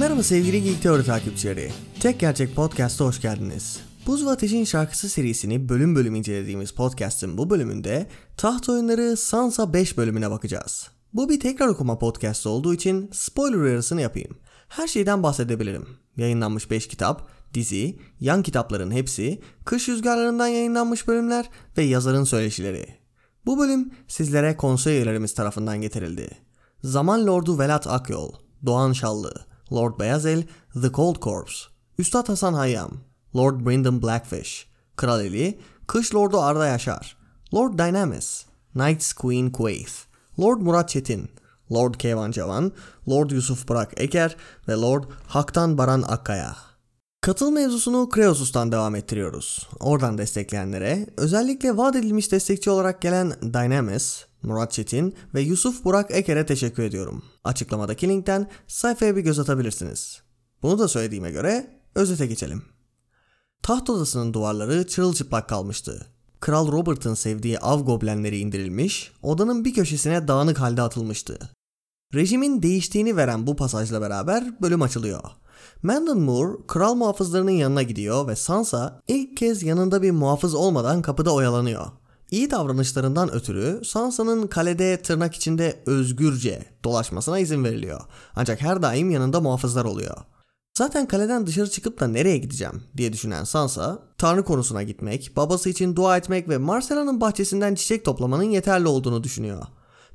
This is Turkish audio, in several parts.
Merhaba sevgili Geek Teori takipçileri. Tek Gerçek Podcast'a hoş geldiniz. Buz ve Ateş'in şarkısı serisini bölüm bölüm incelediğimiz podcast'ın bu bölümünde taht oyunları Sansa 5 bölümüne bakacağız. Bu bir tekrar okuma podcast olduğu için spoiler uyarısını yapayım. Her şeyden bahsedebilirim. Yayınlanmış 5 kitap, dizi, yan kitapların hepsi, kış rüzgarlarından yayınlanmış bölümler ve yazarın söyleşileri. Bu bölüm sizlere konsey üyelerimiz tarafından getirildi. Zaman Lordu Velat Akyol, Doğan Şallı, Lord Beyazel, The Cold Corpse, Üstad Hasan Hayyam, Lord Brendan Blackfish, Kral Eli, Kış Lordu Arda Yaşar, Lord Dynamis, Knights Queen Quaith, Lord Murat Çetin, Lord Kevan Cavan, Lord Yusuf Burak Eker ve Lord Haktan Baran Akkaya. Katıl mevzusunu Kreosus'tan devam ettiriyoruz. Oradan destekleyenlere, özellikle vaat edilmiş destekçi olarak gelen Dynamis, Murat Çetin ve Yusuf Burak Eker'e teşekkür ediyorum. Açıklamadaki linkten sayfaya bir göz atabilirsiniz. Bunu da söylediğime göre özete geçelim. Taht odasının duvarları çırılçıplak kalmıştı. Kral Robert'ın sevdiği av goblenleri indirilmiş, odanın bir köşesine dağınık halde atılmıştı. Rejimin değiştiğini veren bu pasajla beraber bölüm açılıyor. Mandon Moore kral muhafızlarının yanına gidiyor ve Sansa ilk kez yanında bir muhafız olmadan kapıda oyalanıyor. İyi davranışlarından ötürü Sansa'nın kalede tırnak içinde özgürce dolaşmasına izin veriliyor. Ancak her daim yanında muhafızlar oluyor. Zaten kaleden dışarı çıkıp da nereye gideceğim diye düşünen Sansa, Tanrı konusuna gitmek, babası için dua etmek ve Marcella'nın bahçesinden çiçek toplamanın yeterli olduğunu düşünüyor.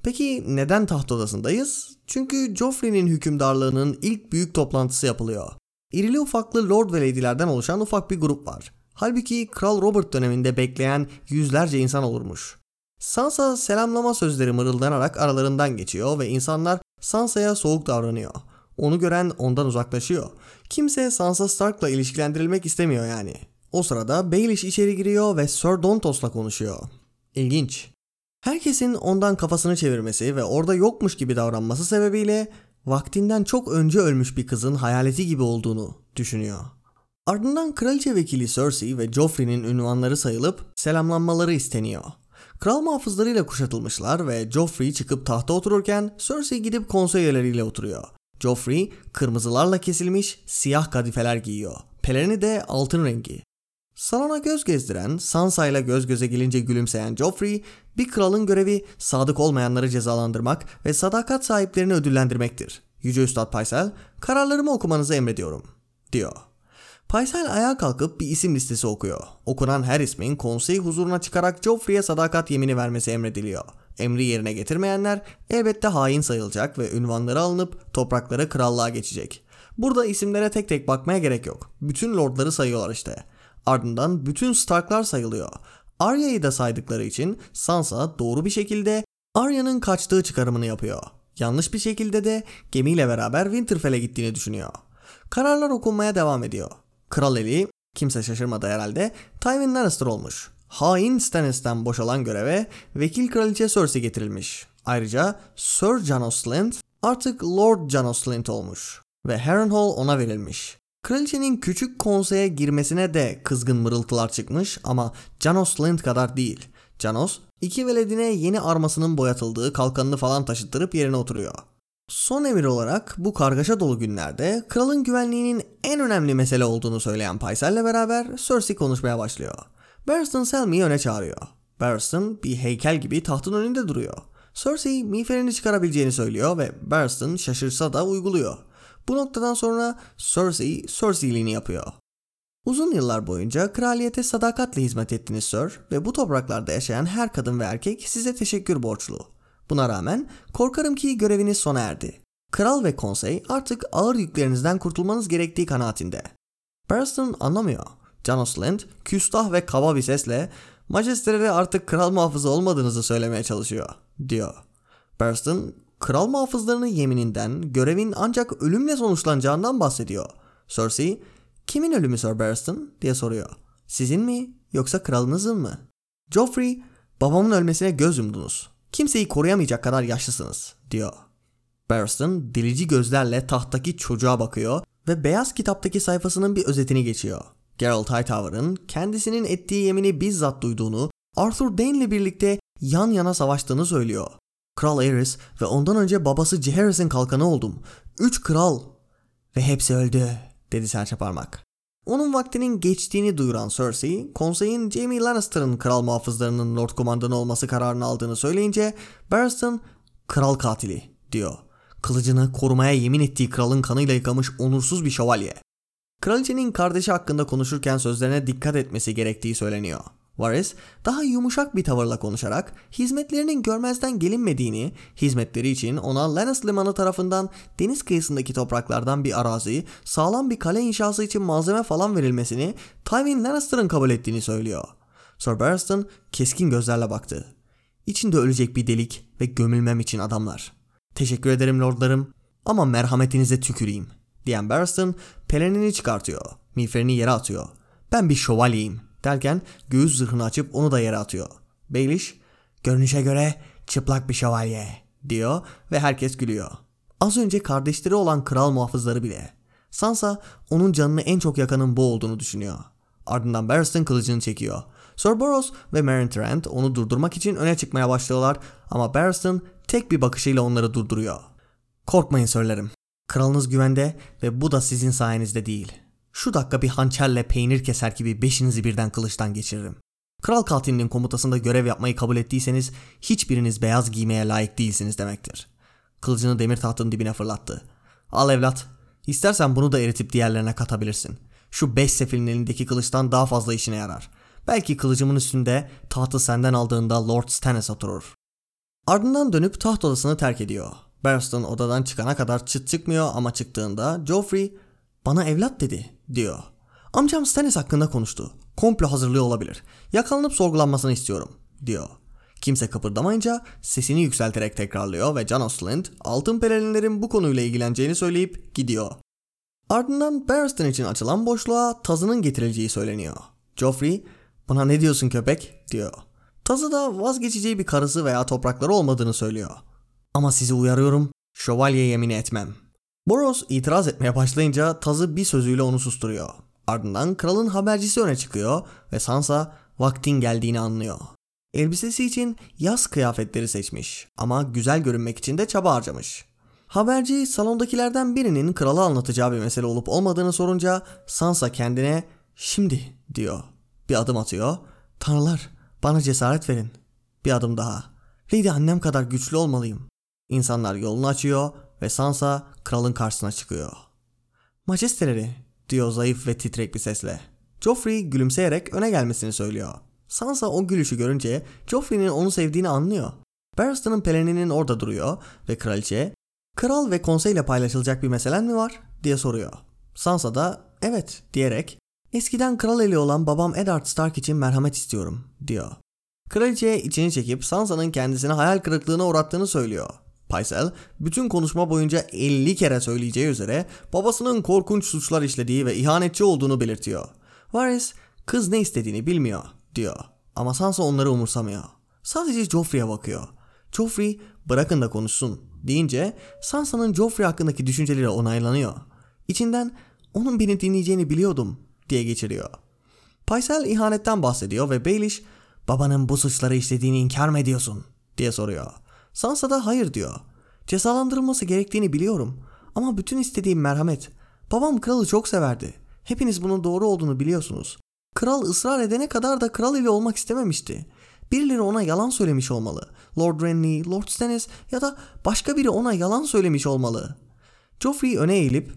Peki neden taht odasındayız? Çünkü Joffrey'nin hükümdarlığının ilk büyük toplantısı yapılıyor. İrili ufaklı lord ve lady'lerden oluşan ufak bir grup var. Halbuki Kral Robert döneminde bekleyen yüzlerce insan olurmuş. Sansa selamlama sözleri mırıldanarak aralarından geçiyor ve insanlar Sansa'ya soğuk davranıyor. Onu gören ondan uzaklaşıyor. Kimse Sansa Stark'la ilişkilendirilmek istemiyor yani. O sırada Baelish içeri giriyor ve Sir Dontos'la konuşuyor. İlginç. Herkesin ondan kafasını çevirmesi ve orada yokmuş gibi davranması sebebiyle vaktinden çok önce ölmüş bir kızın hayaleti gibi olduğunu düşünüyor. Ardından kraliçe vekili Cersei ve Joffrey'nin ünvanları sayılıp selamlanmaları isteniyor. Kral muhafızlarıyla kuşatılmışlar ve Joffrey çıkıp tahta otururken Cersei gidip konsey üyeleriyle oturuyor. Joffrey kırmızılarla kesilmiş siyah kadifeler giyiyor. Pelerini de altın rengi. Salona göz gezdiren, Sansa ile göz göze gelince gülümseyen Joffrey, bir kralın görevi sadık olmayanları cezalandırmak ve sadakat sahiplerini ödüllendirmektir. Yüce Üstad Paysel, kararlarımı okumanızı emrediyorum, diyor. Paysel ayağa kalkıp bir isim listesi okuyor. Okunan her ismin konsey huzuruna çıkarak Joffrey'e sadakat yemini vermesi emrediliyor. Emri yerine getirmeyenler elbette hain sayılacak ve ünvanları alınıp toprakları krallığa geçecek. Burada isimlere tek tek bakmaya gerek yok. Bütün lordları sayıyorlar işte. Ardından bütün Starklar sayılıyor. Arya'yı da saydıkları için Sansa doğru bir şekilde Arya'nın kaçtığı çıkarımını yapıyor. Yanlış bir şekilde de gemiyle beraber Winterfell'e gittiğini düşünüyor. Kararlar okunmaya devam ediyor. Kral Eli, kimse şaşırmadı herhalde, Tywin Lannister olmuş. Hain Stannis'ten boşalan göreve vekil kraliçe Cersei getirilmiş. Ayrıca Sir Janos Slynt artık Lord Janos Slynt olmuş ve Harrenhal ona verilmiş. Kraliçenin küçük konseye girmesine de kızgın mırıltılar çıkmış ama Janos Slynt kadar değil. Janos, iki veledine yeni armasının boyatıldığı kalkanını falan taşıttırıp yerine oturuyor. Son emir olarak bu kargaşa dolu günlerde kralın güvenliğinin en önemli mesele olduğunu söyleyen Paysel'le beraber Cersei konuşmaya başlıyor. Barristan Selmy'yi öne çağırıyor. Barristan bir heykel gibi tahtın önünde duruyor. Cersei miğferini çıkarabileceğini söylüyor ve Barristan şaşırsa da uyguluyor. Bu noktadan sonra Cersei Cersei'liğini yapıyor. Uzun yıllar boyunca kraliyete sadakatle hizmet ettiniz Sir ve bu topraklarda yaşayan her kadın ve erkek size teşekkür borçlu. Buna rağmen korkarım ki göreviniz sona erdi. Kral ve konsey artık ağır yüklerinizden kurtulmanız gerektiği kanaatinde. Barristan anlamıyor. Janos Lind küstah ve kaba bir sesle majesteleri artık kral muhafızı olmadığınızı söylemeye çalışıyor, diyor. Barristan, kral muhafızlarının yemininden görevin ancak ölümle sonuçlanacağından bahsediyor. Cersei, kimin ölümü Sir Barristan diye soruyor. Sizin mi yoksa kralınızın mı? Joffrey, babamın ölmesine göz yumdunuz. Kimseyi koruyamayacak kadar yaşlısınız, diyor. Barristan delici gözlerle tahttaki çocuğa bakıyor ve beyaz kitaptaki sayfasının bir özetini geçiyor. Geralt Hightower'ın kendisinin ettiği yemini bizzat duyduğunu, Arthur Dayne'le birlikte yan yana savaştığını söylüyor. Kral Aerys ve ondan önce babası Jaehaerys'in kalkanı oldum. Üç kral ve hepsi öldü dedi serçe parmak. Onun vaktinin geçtiğini duyuran Cersei, konseyin Jaime Lannister'ın kral muhafızlarının Lord Komandanı olması kararını aldığını söyleyince Barristan kral katili diyor. Kılıcını korumaya yemin ettiği kralın kanıyla yıkamış onursuz bir şövalye. Kraliçenin kardeşi hakkında konuşurken sözlerine dikkat etmesi gerektiği söyleniyor. Varys daha yumuşak bir tavırla konuşarak hizmetlerinin görmezden gelinmediğini, hizmetleri için ona Lannis limanı tarafından deniz kıyısındaki topraklardan bir arazi, sağlam bir kale inşası için malzeme falan verilmesini Tywin Lannister'ın kabul ettiğini söylüyor. Sir Barristan keskin gözlerle baktı. İçinde ölecek bir delik ve gömülmem için adamlar. Teşekkür ederim lordlarım ama merhametinize tüküreyim diyen Barristan pelenini çıkartıyor. Miğferini yere atıyor. Ben bir şövalyeyim derken göğüs zırhını açıp onu da yere atıyor. Baelish görünüşe göre çıplak bir şövalye diyor ve herkes gülüyor. Az önce kardeşleri olan kral muhafızları bile. Sansa onun canını en çok yakanın bu olduğunu düşünüyor. Ardından Barristan kılıcını çekiyor. Sir Boros ve Meryn Trant onu durdurmak için öne çıkmaya başlıyorlar ama Barristan tek bir bakışıyla onları durduruyor. Korkmayın sörlerim. Kralınız güvende ve bu da sizin sayenizde değil. Şu dakika bir hançerle peynir keser gibi beşinizi birden kılıçtan geçiririm. Kral katilinin komutasında görev yapmayı kabul ettiyseniz hiçbiriniz beyaz giymeye layık değilsiniz demektir. Kılıcını demir tahtın dibine fırlattı. Al evlat. İstersen bunu da eritip diğerlerine katabilirsin. Şu beş sefilin elindeki kılıçtan daha fazla işine yarar. Belki kılıcımın üstünde tahtı senden aldığında Lord Stannis oturur. Ardından dönüp taht odasını terk ediyor. Barristan odadan çıkana kadar çıt çıkmıyor ama çıktığında Joffrey bana evlat dedi diyor. Amcam Stannis hakkında konuştu. Komplo hazırlığı olabilir. Yakalanıp sorgulanmasını istiyorum diyor. Kimse kıpırdamayınca sesini yükselterek tekrarlıyor ve Janos Slynt altın pelerinlerin bu konuyla ilgileneceğini söyleyip gidiyor. Ardından Barristan için açılan boşluğa tazının getirileceği söyleniyor. Joffrey buna ne diyorsun köpek diyor. Tazı da vazgeçeceği bir karısı veya toprakları olmadığını söylüyor. Ama sizi uyarıyorum, şövalye yemini etmem. Boros itiraz etmeye başlayınca Tazı bir sözüyle onu susturuyor. Ardından kralın habercisi öne çıkıyor ve Sansa vaktin geldiğini anlıyor. Elbisesi için yaz kıyafetleri seçmiş ama güzel görünmek için de çaba harcamış. Haberci salondakilerden birinin krala anlatacağı bir mesele olup olmadığını sorunca Sansa kendine şimdi diyor. Bir adım atıyor. Tanrılar bana cesaret verin. Bir adım daha. Lady annem kadar güçlü olmalıyım. İnsanlar yolunu açıyor ve Sansa kralın karşısına çıkıyor. Majesteleri diyor zayıf ve titrek bir sesle. Joffrey gülümseyerek öne gelmesini söylüyor. Sansa o gülüşü görünce Joffrey'nin onu sevdiğini anlıyor. Barristan'ın peleninin orada duruyor ve kraliçe kral ve konseyle paylaşılacak bir meselen mi var diye soruyor. Sansa da evet diyerek eskiden kral eli olan babam Eddard Stark için merhamet istiyorum diyor. Kraliçe içini çekip Sansa'nın kendisine hayal kırıklığına uğrattığını söylüyor. Paysel bütün konuşma boyunca 50 kere söyleyeceği üzere babasının korkunç suçlar işlediği ve ihanetçi olduğunu belirtiyor. Varys kız ne istediğini bilmiyor diyor ama Sansa onları umursamıyor. Sadece Joffrey'e bakıyor. Joffrey bırakın da konuşsun deyince Sansa'nın Joffrey hakkındaki düşünceleri onaylanıyor. İçinden onun beni dinleyeceğini biliyordum diye geçiriyor. Paysel ihanetten bahsediyor ve Baelish babanın bu suçları işlediğini inkar mı ediyorsun diye soruyor. Sansa da hayır diyor. Cezalandırılması gerektiğini biliyorum. Ama bütün istediğim merhamet. Babam kralı çok severdi. Hepiniz bunun doğru olduğunu biliyorsunuz. Kral ısrar edene kadar da kral ile olmak istememişti. Birileri ona yalan söylemiş olmalı. Lord Renly, Lord Stannis ya da başka biri ona yalan söylemiş olmalı. Joffrey öne eğilip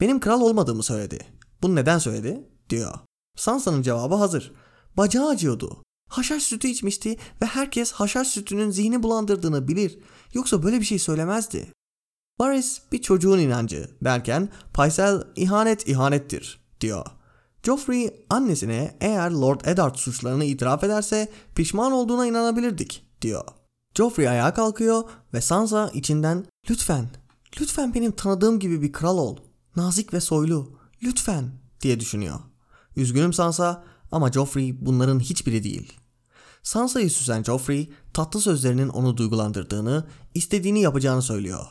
benim kral olmadığımı söyledi. Bunu neden söyledi? diyor. Sansa'nın cevabı hazır. Bacağı acıyordu. Haşhaş sütü içmişti ve herkes haşhaş sütünün zihni bulandırdığını bilir. Yoksa böyle bir şey söylemezdi. Varys bir çocuğun inancı derken Paysel ihanet ihanettir diyor. Joffrey annesine eğer Lord Eddard suçlarını itiraf ederse pişman olduğuna inanabilirdik diyor. Joffrey ayağa kalkıyor ve Sansa içinden lütfen, lütfen benim tanıdığım gibi bir kral ol. Nazik ve soylu, lütfen diye düşünüyor. Üzgünüm Sansa ama Joffrey bunların hiçbiri değil. Sansa'yı süzen Joffrey tatlı sözlerinin onu duygulandırdığını, istediğini yapacağını söylüyor.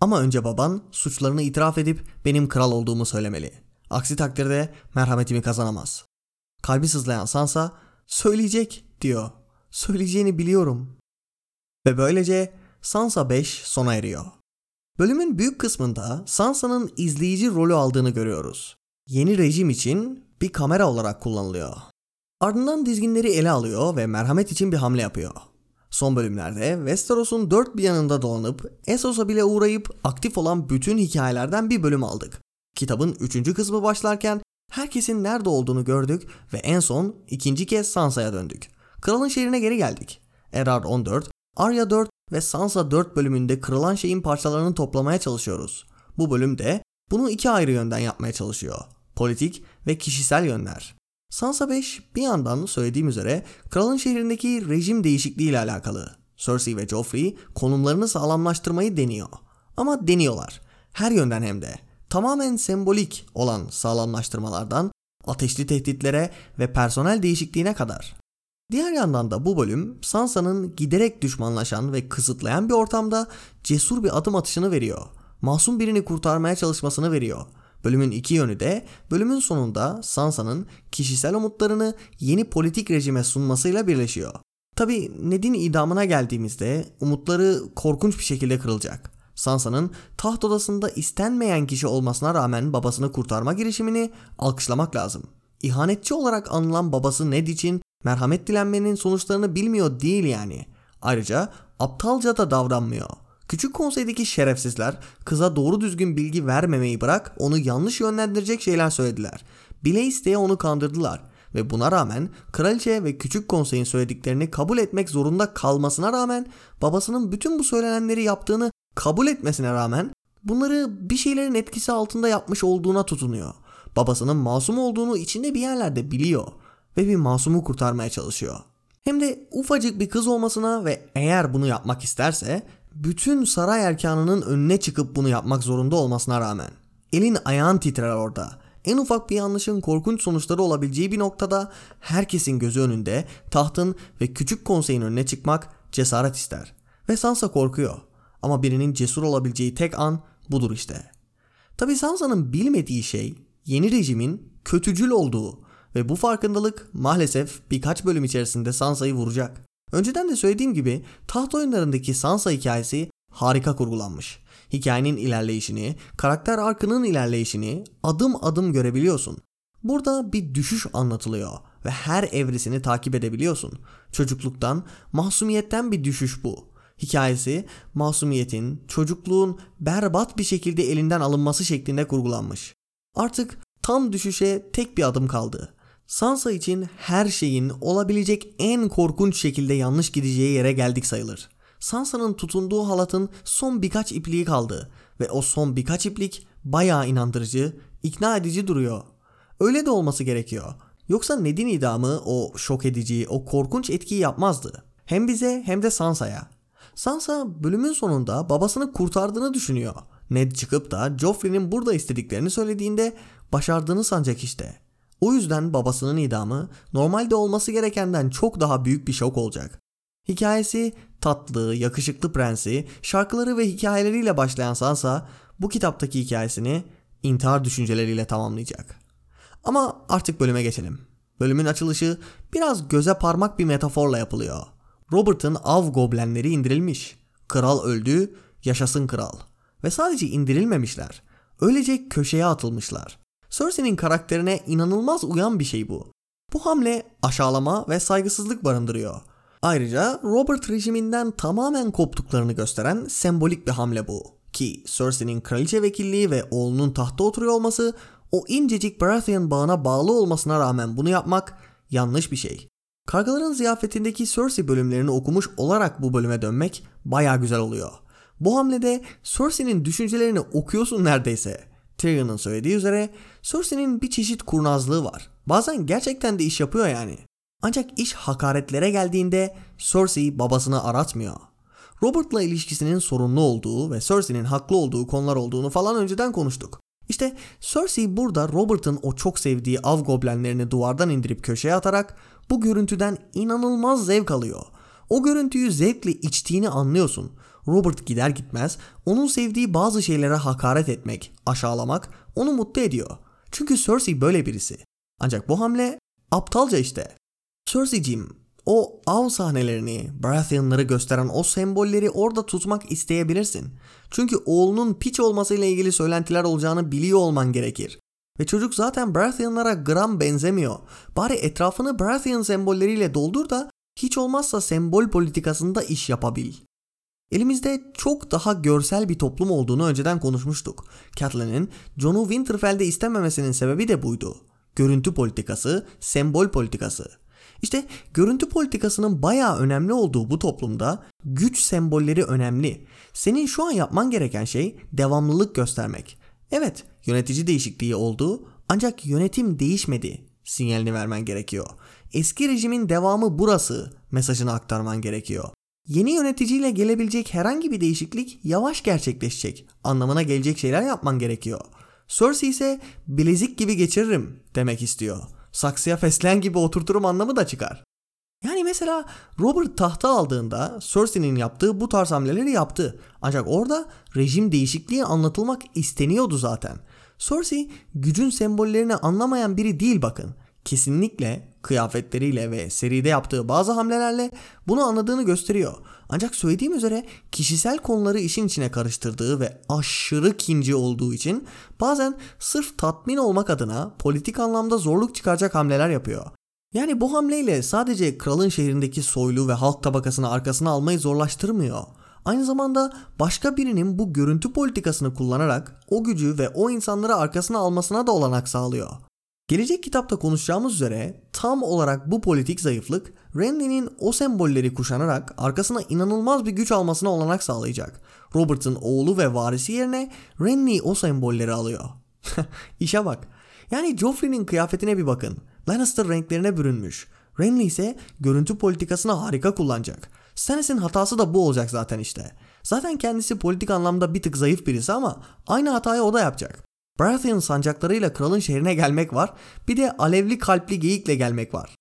Ama önce baban suçlarını itiraf edip benim kral olduğumu söylemeli. Aksi takdirde merhametimi kazanamaz. Kalbi sızlayan Sansa söyleyecek diyor. Söyleyeceğini biliyorum. Ve böylece Sansa 5 sona eriyor. Bölümün büyük kısmında Sansa'nın izleyici rolü aldığını görüyoruz. Yeni rejim için bir kamera olarak kullanılıyor. Ardından dizginleri ele alıyor ve merhamet için bir hamle yapıyor. Son bölümlerde Westeros'un dört bir yanında dolanıp Essos'a bile uğrayıp aktif olan bütün hikayelerden bir bölüm aldık. Kitabın üçüncü kısmı başlarken herkesin nerede olduğunu gördük ve en son ikinci kez Sansa'ya döndük. Kralın şehrine geri geldik. Erar 14, Arya 4 ve Sansa 4 bölümünde kırılan şeyin parçalarını toplamaya çalışıyoruz. Bu bölümde bunu iki ayrı yönden yapmaya çalışıyor. Politik ve kişisel yönler. Sansa 5 bir yandan söylediğim üzere kralın şehrindeki rejim değişikliği ile alakalı. Cersei ve Joffrey konumlarını sağlamlaştırmayı deniyor. Ama deniyorlar. Her yönden hem de. Tamamen sembolik olan sağlamlaştırmalardan ateşli tehditlere ve personel değişikliğine kadar. Diğer yandan da bu bölüm Sansa'nın giderek düşmanlaşan ve kısıtlayan bir ortamda cesur bir adım atışını veriyor. Masum birini kurtarmaya çalışmasını veriyor. Bölümün iki yönü de bölümün sonunda Sansa'nın kişisel umutlarını yeni politik rejime sunmasıyla birleşiyor. Tabi Ned'in idamına geldiğimizde umutları korkunç bir şekilde kırılacak. Sansa'nın taht odasında istenmeyen kişi olmasına rağmen babasını kurtarma girişimini alkışlamak lazım. İhanetçi olarak anılan babası Ned için merhamet dilenmenin sonuçlarını bilmiyor değil yani. Ayrıca aptalca da davranmıyor. Küçük konseydeki şerefsizler kıza doğru düzgün bilgi vermemeyi bırak onu yanlış yönlendirecek şeyler söylediler. Bile isteye onu kandırdılar ve buna rağmen kraliçe ve küçük konseyin söylediklerini kabul etmek zorunda kalmasına rağmen babasının bütün bu söylenenleri yaptığını kabul etmesine rağmen bunları bir şeylerin etkisi altında yapmış olduğuna tutunuyor. Babasının masum olduğunu içinde bir yerlerde biliyor ve bir masumu kurtarmaya çalışıyor. Hem de ufacık bir kız olmasına ve eğer bunu yapmak isterse bütün saray erkanının önüne çıkıp bunu yapmak zorunda olmasına rağmen. Elin ayağın titrer orada. En ufak bir yanlışın korkunç sonuçları olabileceği bir noktada herkesin gözü önünde tahtın ve küçük konseyin önüne çıkmak cesaret ister. Ve Sansa korkuyor. Ama birinin cesur olabileceği tek an budur işte. Tabi Sansa'nın bilmediği şey yeni rejimin kötücül olduğu ve bu farkındalık maalesef birkaç bölüm içerisinde Sansa'yı vuracak. Önceden de söylediğim gibi taht oyunlarındaki Sansa hikayesi harika kurgulanmış. Hikayenin ilerleyişini, karakter arkının ilerleyişini adım adım görebiliyorsun. Burada bir düşüş anlatılıyor ve her evresini takip edebiliyorsun. Çocukluktan, masumiyetten bir düşüş bu. Hikayesi masumiyetin, çocukluğun berbat bir şekilde elinden alınması şeklinde kurgulanmış. Artık tam düşüşe tek bir adım kaldı. Sansa için her şeyin olabilecek en korkunç şekilde yanlış gideceği yere geldik sayılır. Sansa'nın tutunduğu halatın son birkaç ipliği kaldı ve o son birkaç iplik bayağı inandırıcı, ikna edici duruyor. Öyle de olması gerekiyor. Yoksa Ned'in idamı o şok edici, o korkunç etkiyi yapmazdı. Hem bize hem de Sansa'ya. Sansa bölümün sonunda babasını kurtardığını düşünüyor. Ned çıkıp da Joffrey'nin burada istediklerini söylediğinde başardığını sancak işte. O yüzden babasının idamı normalde olması gerekenden çok daha büyük bir şok olacak. Hikayesi tatlı, yakışıklı prensi, şarkıları ve hikayeleriyle başlayan Sansa bu kitaptaki hikayesini intihar düşünceleriyle tamamlayacak. Ama artık bölüme geçelim. Bölümün açılışı biraz göze parmak bir metaforla yapılıyor. Robert'ın av goblenleri indirilmiş. Kral öldü, yaşasın kral. Ve sadece indirilmemişler. Öylece köşeye atılmışlar. Cersei'nin karakterine inanılmaz uyan bir şey bu. Bu hamle aşağılama ve saygısızlık barındırıyor. Ayrıca Robert rejiminden tamamen koptuklarını gösteren sembolik bir hamle bu. Ki Cersei'nin kraliçe vekilliği ve oğlunun tahta oturuyor olması o incecik Baratheon bağına bağlı olmasına rağmen bunu yapmak yanlış bir şey. Kargaların ziyafetindeki Cersei bölümlerini okumuş olarak bu bölüme dönmek baya güzel oluyor. Bu hamlede Cersei'nin düşüncelerini okuyorsun neredeyse. Tyrion'un söylediği üzere Cersei'nin bir çeşit kurnazlığı var. Bazen gerçekten de iş yapıyor yani. Ancak iş hakaretlere geldiğinde Cersei babasını aratmıyor. Robert'la ilişkisinin sorunlu olduğu ve Cersei'nin haklı olduğu konular olduğunu falan önceden konuştuk. İşte Cersei burada Robert'ın o çok sevdiği av goblenlerini duvardan indirip köşeye atarak bu görüntüden inanılmaz zevk alıyor. O görüntüyü zevkle içtiğini anlıyorsun. Robert gider gitmez onun sevdiği bazı şeylere hakaret etmek, aşağılamak onu mutlu ediyor. Çünkü Cersei böyle birisi. Ancak bu hamle aptalca işte. Cersei'cim o av sahnelerini, Baratheon'ları gösteren o sembolleri orada tutmak isteyebilirsin. Çünkü oğlunun piç olmasıyla ilgili söylentiler olacağını biliyor olman gerekir. Ve çocuk zaten Baratheon'lara gram benzemiyor. Bari etrafını Baratheon sembolleriyle doldur da hiç olmazsa sembol politikasında iş yapabil. Elimizde çok daha görsel bir toplum olduğunu önceden konuşmuştuk. Catelyn'in Jon'u Winterfell'de istememesinin sebebi de buydu. Görüntü politikası, sembol politikası. İşte görüntü politikasının bayağı önemli olduğu bu toplumda güç sembolleri önemli. Senin şu an yapman gereken şey devamlılık göstermek. Evet, yönetici değişikliği oldu ancak yönetim değişmedi sinyalini vermen gerekiyor. Eski rejimin devamı burası mesajını aktarman gerekiyor. Yeni yöneticiyle gelebilecek herhangi bir değişiklik yavaş gerçekleşecek anlamına gelecek şeyler yapman gerekiyor. Cersei ise bilezik gibi geçiririm demek istiyor. Saksıya fesleğen gibi oturturum anlamı da çıkar. Yani mesela Robert tahta aldığında Cersei'nin yaptığı bu tarz hamleleri yaptı. Ancak orada rejim değişikliği anlatılmak isteniyordu zaten. Cersei gücün sembollerini anlamayan biri değil bakın. Kesinlikle kıyafetleriyle ve seride yaptığı bazı hamlelerle bunu anladığını gösteriyor. Ancak söylediğim üzere kişisel konuları işin içine karıştırdığı ve aşırı kinci olduğu için bazen sırf tatmin olmak adına politik anlamda zorluk çıkaracak hamleler yapıyor. Yani bu hamleyle sadece kralın şehrindeki soylu ve halk tabakasını arkasına almayı zorlaştırmıyor. Aynı zamanda başka birinin bu görüntü politikasını kullanarak o gücü ve o insanları arkasına almasına da olanak sağlıyor. Gelecek kitapta konuşacağımız üzere tam olarak bu politik zayıflık Renly'nin o sembolleri kuşanarak arkasına inanılmaz bir güç almasına olanak sağlayacak. Robert'ın oğlu ve varisi yerine Renly o sembolleri alıyor. İşe bak. Yani Joffrey'nin kıyafetine bir bakın. Lannister renklerine bürünmüş. Renly ise görüntü politikasını harika kullanacak. Stannis'in hatası da bu olacak zaten işte. Zaten kendisi politik anlamda bir tık zayıf birisi ama aynı hatayı o da yapacak. Baratheon sancaklarıyla kralın şehrine gelmek var. Bir de alevli kalpli geyikle gelmek var.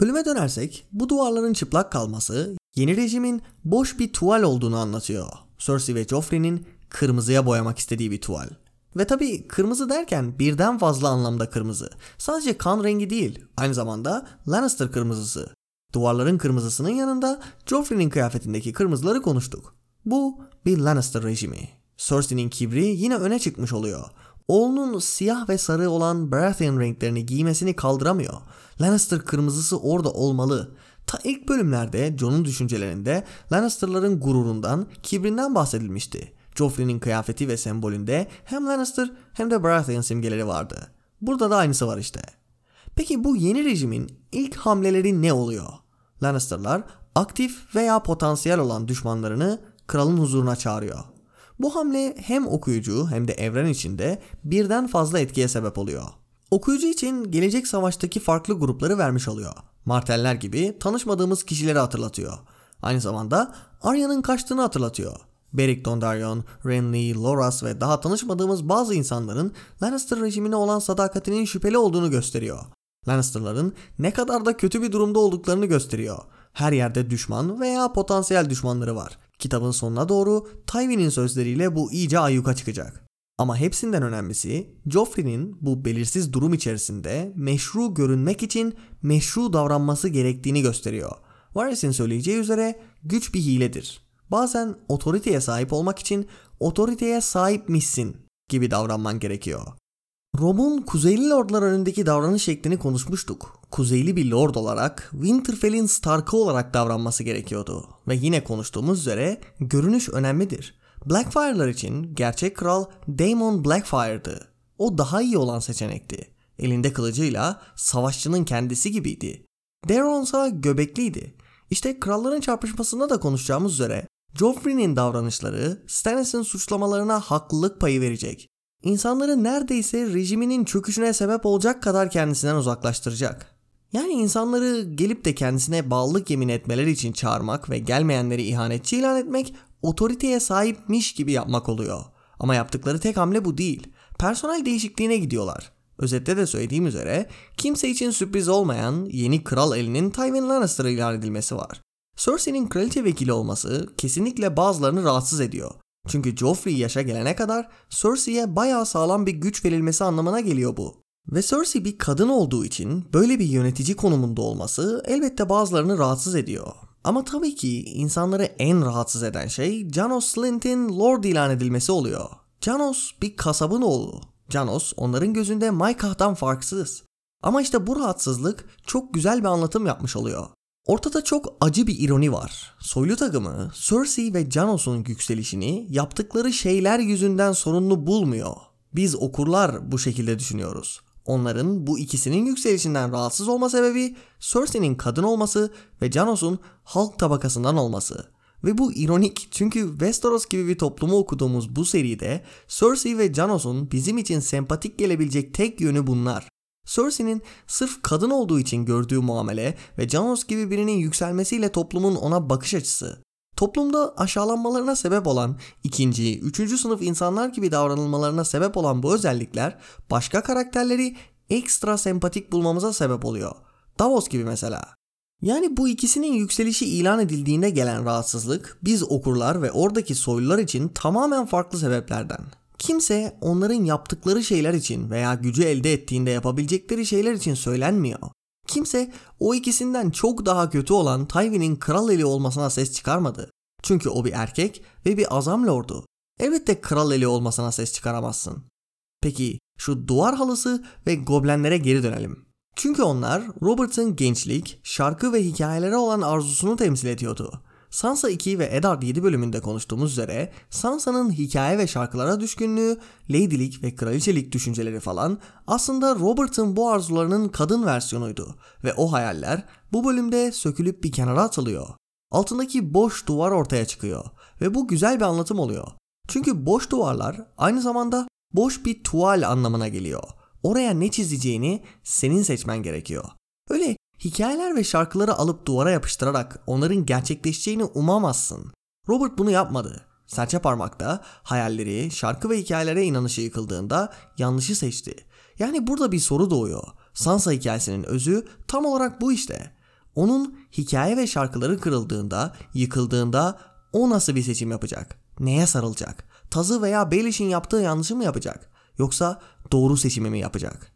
Bölüme dönersek bu duvarların çıplak kalması yeni rejimin boş bir tuval olduğunu anlatıyor. Cersei ve Joffrey'nin kırmızıya boyamak istediği bir tuval. Ve tabi kırmızı derken birden fazla anlamda kırmızı. Sadece kan rengi değil, aynı zamanda Lannister kırmızısı. Duvarların kırmızısının yanında Joffrey'nin kıyafetindeki kırmızıları konuştuk. Bu bir Lannister rejimi. Cersei'nin kibri yine öne çıkmış oluyor. Oğlunun siyah ve sarı olan Baratheon renklerini giymesini kaldıramıyor. Lannister kırmızısı orada olmalı. Ta ilk bölümlerde Jon'un düşüncelerinde Lannister'ların gururundan, kibrinden bahsedilmişti. Joffrey'nin kıyafeti ve sembolünde hem Lannister hem de Baratheon simgeleri vardı. Burada da aynısı var işte. Peki bu yeni rejimin ilk hamleleri ne oluyor? Lannister'lar aktif veya potansiyel olan düşmanlarını kralın huzuruna çağırıyor. Bu hamle hem okuyucu hem de evren içinde birden fazla etkiye sebep oluyor. Okuyucu için gelecek savaştaki farklı grupları vermiş oluyor. Marteller gibi tanışmadığımız kişileri hatırlatıyor. Aynı zamanda Arya'nın kaçtığını hatırlatıyor. Beric Dondarrion, Renly, Loras ve daha tanışmadığımız bazı insanların Lannister rejimine olan sadakatinin şüpheli olduğunu gösteriyor. Lannister'ların ne kadar da kötü bir durumda olduklarını gösteriyor. Her yerde düşman veya potansiyel düşmanları var. Kitabın sonuna doğru Tywin'in sözleriyle bu iyice ayyuka çıkacak. Ama hepsinden önemlisi Joffrey'nin bu belirsiz durum içerisinde meşru görünmek için meşru davranması gerektiğini gösteriyor. Varys'in söyleyeceği üzere güç bir hiledir. Bazen otoriteye sahip olmak için otoriteye sahipmişsin gibi davranman gerekiyor. Rob'un Kuzeyli Lordlar önündeki davranış şeklini konuşmuştuk. Kuzeyli bir Lord olarak Winterfell'in Stark'ı olarak davranması gerekiyordu. Ve yine konuştuğumuz üzere görünüş önemlidir. Blackfire'lar için gerçek kral Daemon Blackfire'dı. O daha iyi olan seçenekti. Elinde kılıcıyla savaşçının kendisi gibiydi. Daeron ise göbekliydi. İşte kralların çarpışmasında da konuşacağımız üzere Joffrey'nin davranışları Stannis'in suçlamalarına haklılık payı verecek. İnsanları neredeyse rejiminin çöküşüne sebep olacak kadar kendisinden uzaklaştıracak. Yani insanları gelip de kendisine bağlılık yemin etmeleri için çağırmak ve gelmeyenleri ihanetçi ilan etmek otoriteye sahipmiş gibi yapmak oluyor. Ama yaptıkları tek hamle bu değil. Personel değişikliğine gidiyorlar. Özette de söylediğim üzere kimse için sürpriz olmayan yeni kral elinin Tywin Lannister ilan edilmesi var. Cersei'nin kraliçe vekili olması kesinlikle bazılarını rahatsız ediyor. Çünkü Joffrey yaşa gelene kadar Cersei'ye bayağı sağlam bir güç verilmesi anlamına geliyor bu. Ve Cersei bir kadın olduğu için böyle bir yönetici konumunda olması elbette bazılarını rahatsız ediyor. Ama tabii ki insanları en rahatsız eden şey Janos Slynt'in Lord ilan edilmesi oluyor. Janos bir kasabın oğlu. Janos onların gözünde Maikah'tan farksız. Ama işte bu rahatsızlık çok güzel bir anlatım yapmış oluyor. Ortada çok acı bir ironi var. Soylu takımı Cersei ve Janos'un yükselişini yaptıkları şeyler yüzünden sorunlu bulmuyor. Biz okurlar bu şekilde düşünüyoruz. Onların bu ikisinin yükselişinden rahatsız olma sebebi Cersei'nin kadın olması ve Janos'un halk tabakasından olması. Ve bu ironik çünkü Westeros gibi bir toplumu okuduğumuz bu seride Cersei ve Janos'un bizim için sempatik gelebilecek tek yönü bunlar. Cersei'nin sırf kadın olduğu için gördüğü muamele ve Janos gibi birinin yükselmesiyle toplumun ona bakış açısı. Toplumda aşağılanmalarına sebep olan ikinci, üçüncü sınıf insanlar gibi davranılmalarına sebep olan bu özellikler başka karakterleri ekstra sempatik bulmamıza sebep oluyor. Davos gibi mesela. Yani bu ikisinin yükselişi ilan edildiğinde gelen rahatsızlık biz okurlar ve oradaki soylular için tamamen farklı sebeplerden. Kimse onların yaptıkları şeyler için veya gücü elde ettiğinde yapabilecekleri şeyler için söylenmiyor. Kimse o ikisinden çok daha kötü olan Tywin'in kral eli olmasına ses çıkarmadı. Çünkü o bir erkek ve bir azam lordu. Elbette kral eli olmasına ses çıkaramazsın. Peki şu duvar halısı ve goblenlere geri dönelim. Çünkü onlar Robert'ın gençlik, şarkı ve hikayelere olan arzusunu temsil ediyordu. Sansa 2 ve Eddard 7 bölümünde konuştuğumuz üzere Sansa'nın hikaye ve şarkılara düşkünlüğü, ladylik ve kraliçelik düşünceleri falan aslında Robert'ın bu arzularının kadın versiyonuydu ve o hayaller bu bölümde sökülüp bir kenara atılıyor. Altındaki boş duvar ortaya çıkıyor ve bu güzel bir anlatım oluyor. Çünkü boş duvarlar aynı zamanda boş bir tuval anlamına geliyor. Oraya ne çizeceğini senin seçmen gerekiyor. Öyle hikayeler ve şarkıları alıp duvara yapıştırarak onların gerçekleşeceğini umamazsın. Robert bunu yapmadı. Serçe parmakta hayalleri, şarkı ve hikayelere inanışı yıkıldığında yanlışı seçti. Yani burada bir soru doğuyor. Sansa hikayesinin özü tam olarak bu işte. Onun hikaye ve şarkıları kırıldığında, yıkıldığında o nasıl bir seçim yapacak? Neye sarılacak? Tazı veya Baelish'in yaptığı yanlışı mı yapacak? Yoksa doğru seçimi mi yapacak?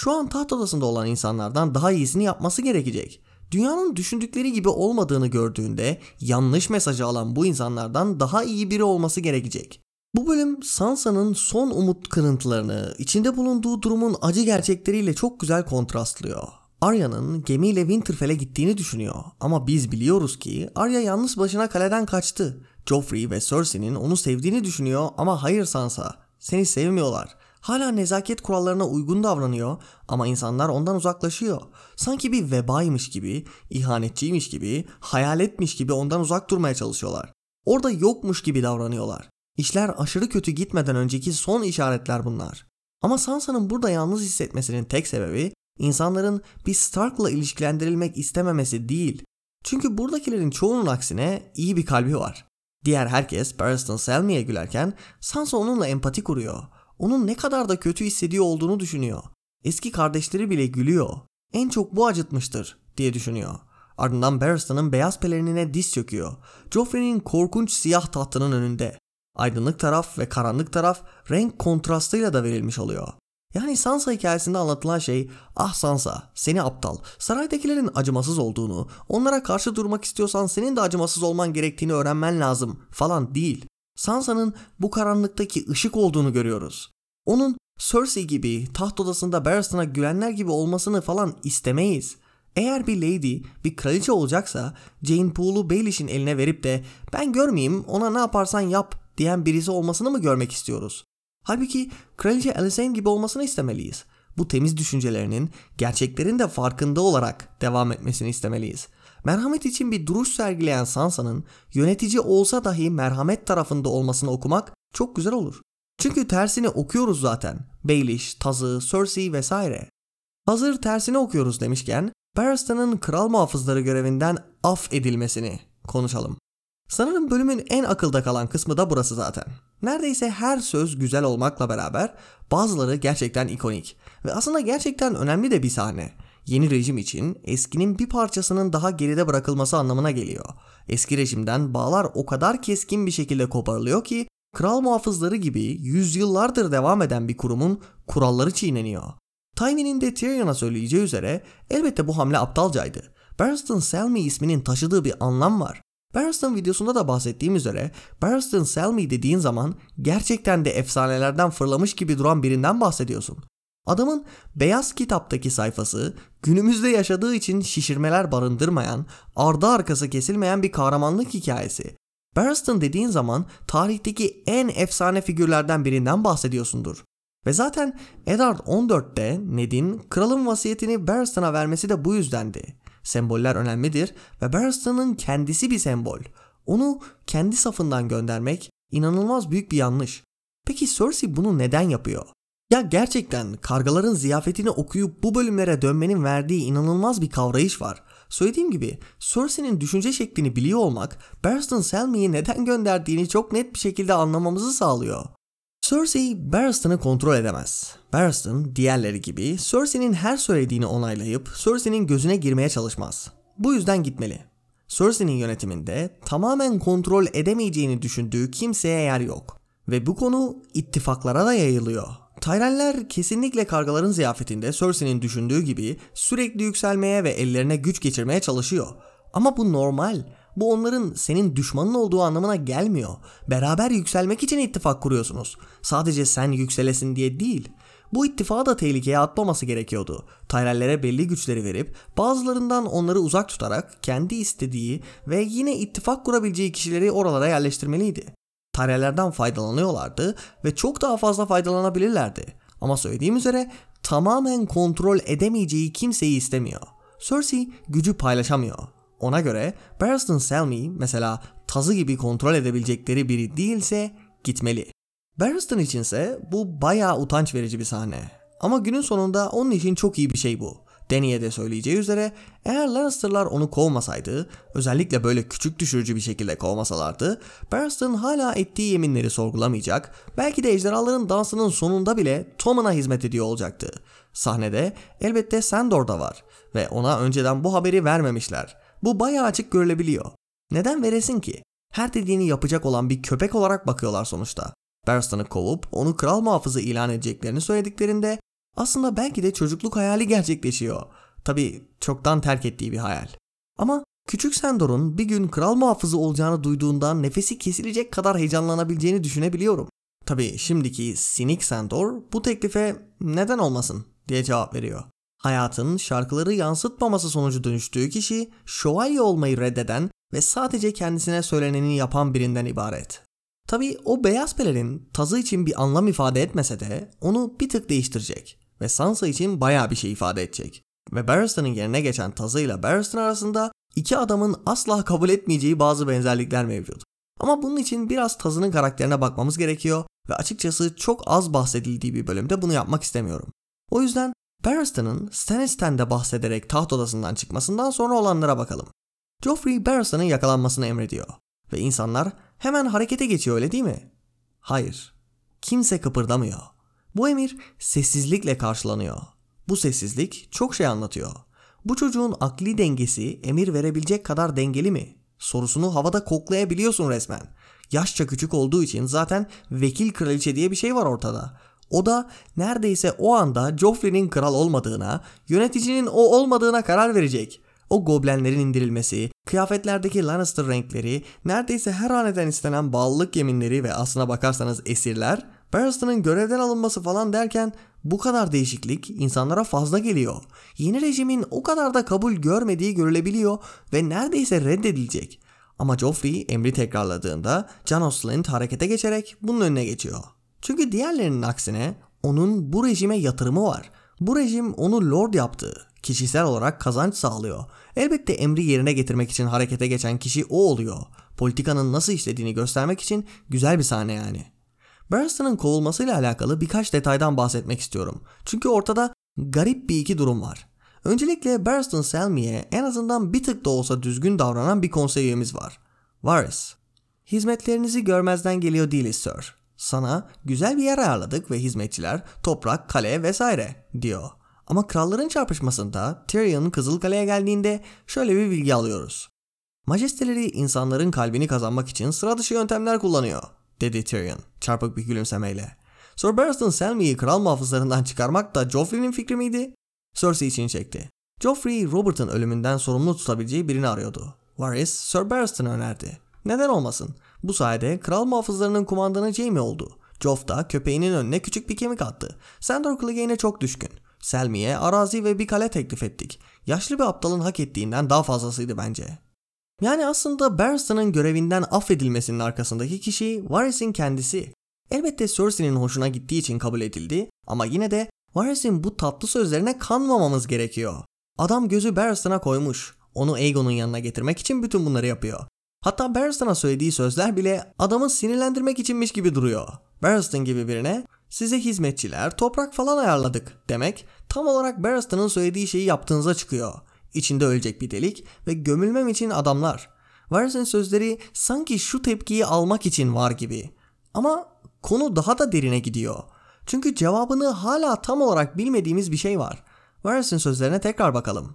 Şu an taht odasında olan insanlardan daha iyisini yapması gerekecek. Dünyanın düşündükleri gibi olmadığını gördüğünde yanlış mesajı alan bu insanlardan daha iyi biri olması gerekecek. Bu bölüm Sansa'nın son umut kırıntılarını, içinde bulunduğu durumun acı gerçekleriyle çok güzel kontrastlıyor. Arya'nın gemiyle Winterfell'e gittiğini düşünüyor ama biz biliyoruz ki Arya yalnız başına kaleden kaçtı. Joffrey ve Cersei'nin onu sevdiğini düşünüyor ama hayır Sansa, seni sevmiyorlar. Hala nezaket kurallarına uygun davranıyor ama insanlar ondan uzaklaşıyor. Sanki bir vebaymış gibi, ihanetçiymiş gibi, hayaletmiş gibi ondan uzak durmaya çalışıyorlar. Orada yokmuş gibi davranıyorlar. İşler aşırı kötü gitmeden önceki son işaretler bunlar. Ama Sansa'nın burada yalnız hissetmesinin tek sebebi insanların bir Stark'la ilişkilendirilmek istememesi değil. Çünkü buradakilerin çoğunun aksine iyi bir kalbi var. Diğer herkes Barristan Selmy'e gülerken Sansa onunla empati kuruyor. Onun ne kadar da kötü hissediyor olduğunu düşünüyor. Eski kardeşleri bile gülüyor. En çok bu acıtmıştır diye düşünüyor. Ardından Barristan'ın beyaz pelerinine diz çöküyor. Joffrey'nin korkunç siyah tahtının önünde. Aydınlık taraf ve karanlık taraf renk kontrastıyla da verilmiş oluyor. Yani Sansa hikayesinde anlatılan şey ah Sansa seni aptal saraydakilerin acımasız olduğunu onlara karşı durmak istiyorsan senin de acımasız olman gerektiğini öğrenmen lazım falan değil. Sansa'nın bu karanlıktaki ışık olduğunu görüyoruz. Onun Cersei gibi taht odasında Barristan'a gülenler gibi olmasını falan istemeyiz. Eğer bir lady, bir kraliçe olacaksa Jane Poole'u Baelish'in eline verip de ben görmeyeyim ona ne yaparsan yap diyen birisi olmasını mı görmek istiyoruz? Halbuki kraliçe Alicent gibi olmasını istemeliyiz. Bu temiz düşüncelerinin gerçeklerin de farkında olarak devam etmesini istemeliyiz. Merhamet için bir duruş sergileyen Sansa'nın yönetici olsa dahi merhamet tarafında olmasını okumak çok güzel olur. Çünkü tersini okuyoruz zaten. Baelish, Tazı, Cersei vesaire. Hazır tersini okuyoruz demişken Barristan'ın kral muhafızları görevinden af edilmesini konuşalım. Sanırım bölümün en akılda kalan kısmı da burası zaten. Neredeyse her söz güzel olmakla beraber bazıları gerçekten ikonik ve aslında gerçekten önemli de bir sahne. Yeni rejim için eskinin bir parçasının daha geride bırakılması anlamına geliyor. Eski rejimden bağlar o kadar keskin bir şekilde koparılıyor ki kral muhafızları gibi yüzyıllardır devam eden bir kurumun kuralları çiğneniyor. Tywin'in de Tyrion'a söyleyeceği üzere elbette bu hamle aptalcaydı. Barristan Selmy isminin taşıdığı bir anlam var. Barristan videosunda da bahsettiğim üzere Barristan Selmy dediğin zaman gerçekten de efsanelerden fırlamış gibi duran birinden bahsediyorsun. Adamın beyaz kitaptaki sayfası günümüzde yaşadığı için şişirmeler barındırmayan, ardı arkası kesilmeyen bir kahramanlık hikayesi. Barristan dediğin zaman tarihteki en efsane figürlerden birinden bahsediyorsundur. Ve zaten Eddard 14'te Ned'in kralın vasiyetini Barristan'a vermesi de bu yüzdendi. Semboller önemlidir ve Barristan'ın kendisi bir sembol. Onu kendi safından göndermek inanılmaz büyük bir yanlış. Peki Cersei bunu neden yapıyor? Ya gerçekten kargaların ziyafetini okuyup bu bölümlere dönmenin verdiği inanılmaz bir kavrayış var. Söylediğim gibi Cersei'nin düşünce şeklini biliyor olmak Barristan Selmy'yi neden gönderdiğini çok net bir şekilde anlamamızı sağlıyor. Cersei Barristan'ı kontrol edemez. Barristan diğerleri gibi Cersei'nin her söylediğini onaylayıp Cersei'nin gözüne girmeye çalışmaz. Bu yüzden gitmeli. Cersei'nin yönetiminde tamamen kontrol edemeyeceğini düşündüğü kimseye yer yok. Ve bu konu ittifaklara da yayılıyor. Tyrell'ler kesinlikle kargaların ziyafetinde Cersei'nin düşündüğü gibi sürekli yükselmeye ve ellerine güç geçirmeye çalışıyor. Ama bu normal. Bu onların senin düşmanın olduğu anlamına gelmiyor. Beraber yükselmek için ittifak kuruyorsunuz. Sadece sen yükselesin diye değil. Bu ittifağı da tehlikeye atmaması gerekiyordu. Tyrell'lere belli güçleri verip bazılarından onları uzak tutarak kendi istediği ve yine ittifak kurabileceği kişileri oralara yerleştirmeliydi. Tyrell'lerden faydalanıyorlardı ve çok daha fazla faydalanabilirlerdi. Ama söylediğim üzere tamamen kontrol edemeyeceği kimseyi istemiyor. Cersei gücü paylaşamıyor. Ona göre Barristan Selmy mesela tazı gibi kontrol edebilecekleri biri değilse gitmeli. Barristan içinse bu bayağı utanç verici bir sahne. Ama günün sonunda onun için çok iyi bir şey bu. Dany'e de söyleyeceği üzere eğer Lannister'lar onu kovmasaydı, özellikle böyle küçük düşürücü bir şekilde kovmasalardı, Barristan hala ettiği yeminleri sorgulamayacak, belki de ejderhaların dansının sonunda bile Tommen'a hizmet ediyor olacaktı. Sahnede elbette Sandor da var ve ona önceden bu haberi vermemişler. Bu bayağı açık görülebiliyor. Neden veresin ki? Her dediğini yapacak olan bir köpek olarak bakıyorlar sonuçta. Barristan'ı kovup onu kral muhafızı ilan edeceklerini söylediklerinde aslında belki de çocukluk hayali gerçekleşiyor. Tabi çoktan terk ettiği bir hayal. Ama küçük Sandor'un bir gün kral muhafızı olacağını duyduğundan nefesi kesilecek kadar heyecanlanabileceğini düşünebiliyorum. Tabi şimdiki sinik Sandor bu teklife neden olmasın diye cevap veriyor. Hayatın şarkıları yansıtmaması sonucu dönüştüğü kişi şövalye olmayı reddeden ve sadece kendisine söyleneni yapan birinden ibaret. Tabi o beyaz pelerin tazı için bir anlam ifade etmese de onu bir tık değiştirecek ve Sansa için baya bir şey ifade edecek. Ve Barristan'ın yerine geçen tazı ile Barristan arasında iki adamın asla kabul etmeyeceği bazı benzerlikler mevcut. Ama bunun için biraz tazının karakterine bakmamız gerekiyor ve açıkçası çok az bahsedildiği bir bölümde bunu yapmak istemiyorum. O yüzden Barristan'ın Stannis'ten bahsederek taht odasından çıkmasından sonra olanlara bakalım. Joffrey Barristan'ın yakalanmasını emrediyor ve insanlar hemen harekete geçiyor öyle değil mi? Hayır. Kimse kıpırdamıyor. Bu emir sessizlikle karşılanıyor. Bu sessizlik çok şey anlatıyor. Bu çocuğun akli dengesi emir verebilecek kadar dengeli mi? Sorusunu havada koklayabiliyorsun resmen. Yaşça küçük olduğu için zaten vekil kraliçe diye bir şey var ortada. O da neredeyse o anda Joffrey'nin kral olmadığına, yöneticinin o olmadığına karar verecek. O goblenlerin indirilmesi, kıyafetlerdeki Lannister renkleri, neredeyse her haneden istenen bağlılık yeminleri ve aslına bakarsanız esirler, Barristan'ın görevden alınması falan derken bu kadar değişiklik insanlara fazla geliyor. Yeni rejimin o kadar da kabul görmediği görülebiliyor ve neredeyse reddedilecek. Ama Joffrey emri tekrarladığında Janos Slynt harekete geçerek bunun önüne geçiyor. Çünkü diğerlerinin aksine onun bu rejime yatırımı var. Bu rejim onu lord yaptı. Kişisel olarak kazanç sağlıyor. Elbette emri yerine getirmek için harekete geçen kişi o oluyor. Politikanın nasıl işlediğini göstermek için güzel bir sahne yani. Barrister'ın kovulmasıyla alakalı birkaç detaydan bahsetmek istiyorum. Çünkü ortada garip bir iki durum var. Öncelikle Barristan Selmy'e en azından bir tık da olsa düzgün davranan bir konsey üyemiz var. Varys. Hizmetlerinizi görmezden geliyor değiliz sir. Sana güzel bir yer ayarladık ve hizmetçiler toprak, kale vesaire diyor. Ama kralların çarpışmasında Tyrion Kızılkale'ye geldiğinde şöyle bir bilgi alıyoruz. Majesteleri insanların kalbini kazanmak için sıra dışı yöntemler kullanıyor, dedi Tyrion çarpık bir gülümsemeyle. Sir Barristan Selmy'yi kral muhafızlarından çıkarmak da Joffrey'nin fikri miydi? Cersei için çekti. Joffrey, Robert'ın ölümünden sorumlu tutabileceği birini arıyordu. Varys, Sir Barristan'ı önerdi. Neden olmasın? Bu sayede kral muhafızlarının kumandanı Jaime oldu. Joff da köpeğinin önüne küçük bir kemik attı. Sandor Clegane'e çok düşkün. Selmi'ye arazi ve bir kale teklif ettik. Yaşlı bir aptalın hak ettiğinden daha fazlasıydı bence. Yani aslında Barristan'ın görevinden affedilmesinin arkasındaki kişi Varys'in kendisi. Elbette Cersei'nin hoşuna gittiği için kabul edildi ama yine de Varys'in bu tatlı sözlerine kanmamamız gerekiyor. Adam gözü Barristan'a koymuş. Onu Aegon'un yanına getirmek için bütün bunları yapıyor. Hatta Barristan'a söylediği sözler bile adamı sinirlendirmek içinmiş gibi duruyor. Barristan gibi birine size hizmetçiler, toprak falan ayarladık demek tam olarak Barristan'ın söylediği şeyi yaptığınıza çıkıyor. İçinde ölecek bir delik ve gömülmem için adamlar. Varys'in sözleri sanki şu tepkiyi almak için var gibi. Ama konu daha da derine gidiyor. Çünkü cevabını hala tam olarak bilmediğimiz bir şey var. Varys'in sözlerine tekrar bakalım.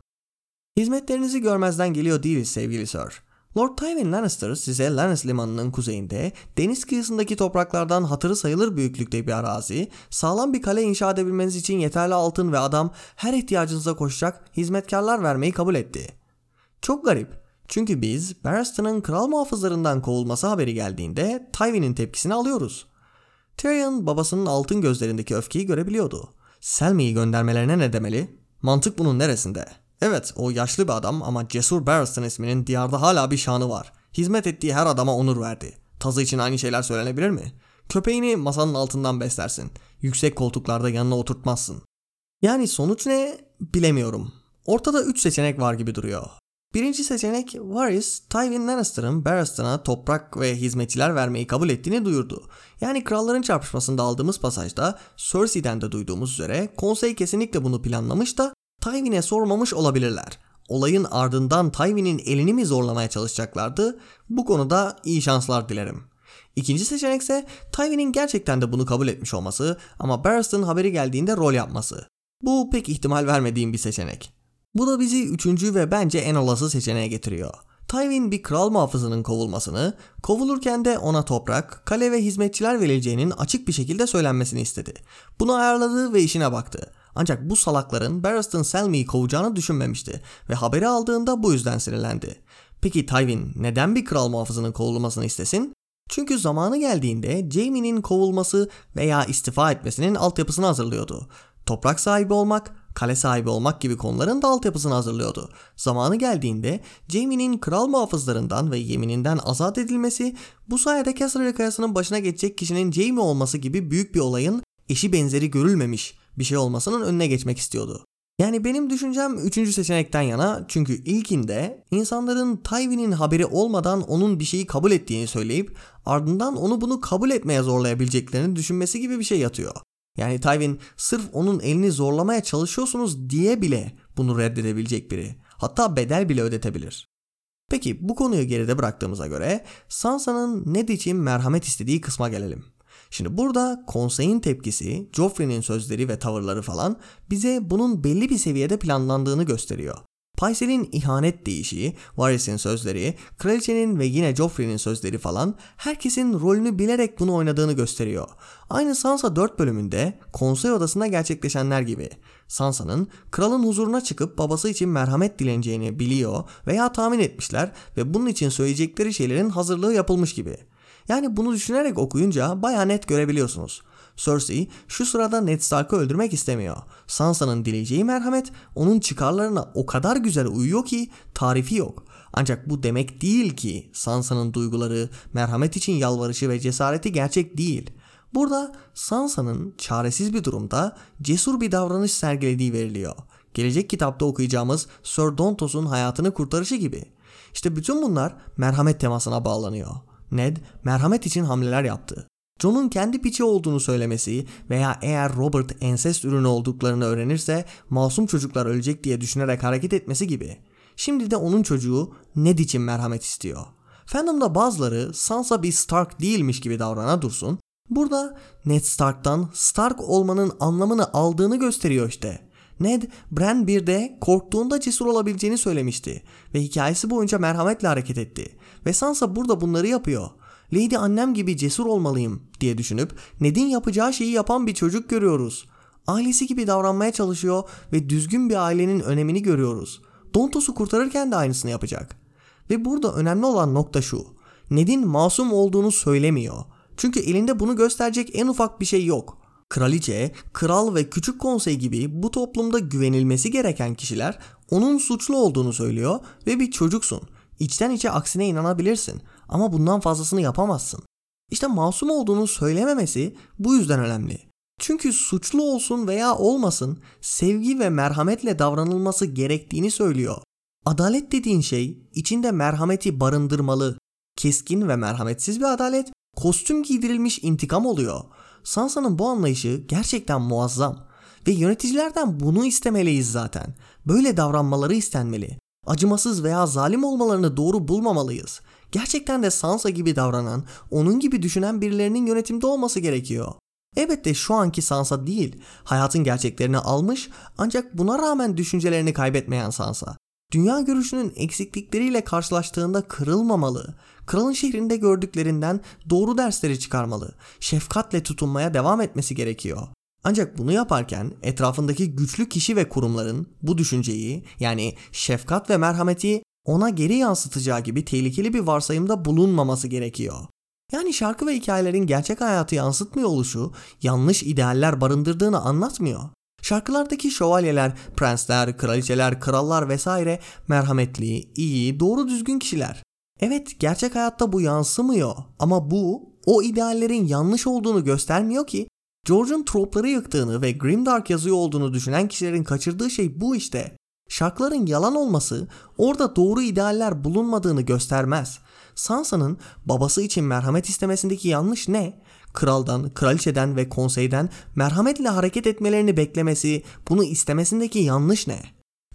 Hizmetlerinizi görmezden geliyor değiliz sevgili Sir. Lord Tywin Lannister size Lannis limanının kuzeyinde deniz kıyısındaki topraklardan hatırı sayılır büyüklükte bir arazi, sağlam bir kale inşa edebilmeniz için yeterli altın ve adam her ihtiyacınıza koşacak hizmetkarlar vermeyi kabul etti. Çok garip. Çünkü biz Barristan'ın kral muhafızlarından kovulması haberi geldiğinde Tywin'in tepkisini alıyoruz. Tyrion babasının altın gözlerindeki öfkeyi görebiliyordu. Selmy'yi göndermelerine ne demeli? Mantık bunun neresinde? Evet o yaşlı bir adam ama Cesur Barristan isminin diyarda hala bir şanı var. Hizmet ettiği her adama onur verdi. Tazı için aynı şeyler söylenebilir mi? Köpeğini masanın altından beslersin. Yüksek koltuklarda yanına oturtmazsın. Yani sonuç ne bilemiyorum. Ortada 3 seçenek var gibi duruyor. Birinci seçenek Varys, Tywin Lannister'ın Barristan'a toprak ve hizmetçiler vermeyi kabul ettiğini duyurdu. Yani kralların çarpışmasında aldığımız pasajda Cersei'den de duyduğumuz üzere konsey kesinlikle bunu planlamış da Tywin'e sormamış olabilirler. Olayın ardından Tywin'in elini mi zorlamaya çalışacaklardı? Bu konuda iyi şanslar dilerim. İkinci seçenek ise Tywin'in gerçekten de bunu kabul etmiş olması ama Barristan haberi geldiğinde rol yapması. Bu pek ihtimal vermediğim bir seçenek. Bu da bizi üçüncü ve bence en olası seçeneğe getiriyor. Tywin bir kral muhafızının kovulmasını, kovulurken de ona toprak, kale ve hizmetçiler verileceğinin açık bir şekilde söylenmesini istedi. Bunu ayarladı ve işine baktı. Ancak bu salakların Barristan Selmy'yi kovacağını düşünmemişti ve haberi aldığında bu yüzden sinirlendi. Peki Tywin neden bir kral muhafızının kovulmasını istesin? Çünkü zamanı geldiğinde Jaime'nin kovulması veya istifa etmesinin altyapısını hazırlıyordu. Toprak sahibi olmak, kale sahibi olmak gibi konuların da altyapısını hazırlıyordu. Zamanı geldiğinde Jaime'nin kral muhafızlarından ve yemininden azat edilmesi bu sayede Casterly Kayası'nın başına geçecek kişinin Jaime olması gibi büyük bir olayın eşi benzeri görülmemiş bir şey olmasının önüne geçmek istiyordu. Yani benim düşüncem üçüncü seçenekten yana çünkü ilkinde insanların Tywin'in haberi olmadan onun bir şeyi kabul ettiğini söyleyip ardından onu bunu kabul etmeye zorlayabileceklerini düşünmesi gibi bir şey yatıyor. Yani Tywin sırf onun elini zorlamaya çalışıyorsunuz diye bile bunu reddedebilecek biri. Hatta bedel bile ödetebilir. Peki bu konuyu geride bıraktığımıza göre Sansa'nın Ned için merhamet istediği kısma gelelim. Şimdi burada konseyin tepkisi, Joffrey'nin sözleri ve tavırları falan bize bunun belli bir seviyede planlandığını gösteriyor. Pycelle'in ihanet deyişi, Varys'in sözleri, kraliçenin ve yine Joffrey'nin sözleri falan herkesin rolünü bilerek bunu oynadığını gösteriyor. Aynı Sansa 4 bölümünde konsey odasında gerçekleşenler gibi. Sansa'nın kralın huzuruna çıkıp babası için merhamet dileneceğini biliyor veya tahmin etmişler ve bunun için söyleyecekleri şeylerin hazırlığı yapılmış gibi. Yani bunu düşünerek okuyunca baya net görebiliyorsunuz. Cersei şu sırada Ned Stark'ı öldürmek istemiyor. Sansa'nın dileyeceği merhamet onun çıkarlarına o kadar güzel uyuyor ki tarifi yok. Ancak bu demek değil ki Sansa'nın duyguları, merhamet için yalvarışı ve cesareti gerçek değil. Burada Sansa'nın çaresiz bir durumda cesur bir davranış sergilediği veriliyor. Gelecek kitapta okuyacağımız Sir Dontos'un hayatını kurtarışı gibi. İşte bütün bunlar merhamet temasına bağlanıyor. Ned merhamet için hamleler yaptı. John'un kendi piçi olduğunu söylemesi veya eğer Robert ensest ürünü olduklarını öğrenirse masum çocuklar ölecek diye düşünerek hareket etmesi gibi. Şimdi de onun çocuğu Ned için merhamet istiyor. Fandom'da bazıları Sansa bir Stark değilmiş gibi davrana dursun. Burada Ned Stark'tan Stark olmanın anlamını aldığını gösteriyor işte. Ned, Bran 1'de korktuğunda cesur olabileceğini söylemişti ve hikayesi boyunca merhametle hareket etti. Ve Sansa burada bunları yapıyor. Lady annem gibi cesur olmalıyım diye düşünüp Ned'in yapacağı şeyi yapan bir çocuk görüyoruz. Ailesi gibi davranmaya çalışıyor ve düzgün bir ailenin önemini görüyoruz. Dontos'u kurtarırken de aynısını yapacak. Ve burada önemli olan nokta şu. Ned'in masum olduğunu söylemiyor. Çünkü elinde bunu gösterecek en ufak bir şey yok. Kraliçe, kral ve küçük konsey gibi bu toplumda güvenilmesi gereken kişiler onun suçlu olduğunu söylüyor ve bir çocuksun. İçten içe aksine inanabilirsin ama bundan fazlasını yapamazsın. İşte masum olduğunu söylememesi bu yüzden önemli. Çünkü suçlu olsun veya olmasın sevgi ve merhametle davranılması gerektiğini söylüyor. Adalet dediğin şey içinde merhameti barındırmalı. Keskin ve merhametsiz bir adalet kostüm giydirilmiş intikam oluyor. Sansa'nın bu anlayışı gerçekten muazzam ve yöneticilerden bunu istemeliyiz zaten. Böyle davranmaları istenmeli. Acımasız veya zalim olmalarını doğru bulmamalıyız. Gerçekten de Sansa gibi davranan, onun gibi düşünen birilerinin yönetimde olması gerekiyor. Elbette şu anki Sansa değil, hayatın gerçeklerini almış ancak buna rağmen düşüncelerini kaybetmeyen Sansa. Dünya görüşünün eksiklikleriyle karşılaştığında kırılmamalı. Kralın şehrinde gördüklerinden doğru dersleri çıkarmalı. Şefkatle tutunmaya devam etmesi gerekiyor. Ancak bunu yaparken etrafındaki güçlü kişi ve kurumların bu düşünceyi yani şefkat ve merhameti ona geri yansıtacağı gibi tehlikeli bir varsayımda bulunmaması gerekiyor. Yani şarkı ve hikayelerin gerçek hayatı yansıtmıyor oluşu yanlış idealler barındırdığını anlatmıyor. Şarkılardaki şövalyeler, prensler, kraliçeler, krallar vesaire merhametli, iyi, doğru düzgün kişiler. Evet gerçek hayatta bu yansımıyor ama bu o ideallerin yanlış olduğunu göstermiyor ki George'un tropları yıktığını ve Grimdark yazıyor olduğunu düşünen kişilerin kaçırdığı şey bu işte. Şarkıların yalan olması orada doğru idealler bulunmadığını göstermez. Sansa'nın babası için merhamet istemesindeki yanlış ne? Kraldan, kraliçeden ve konseyden merhametle hareket etmelerini beklemesi, bunu istemesindeki yanlış ne?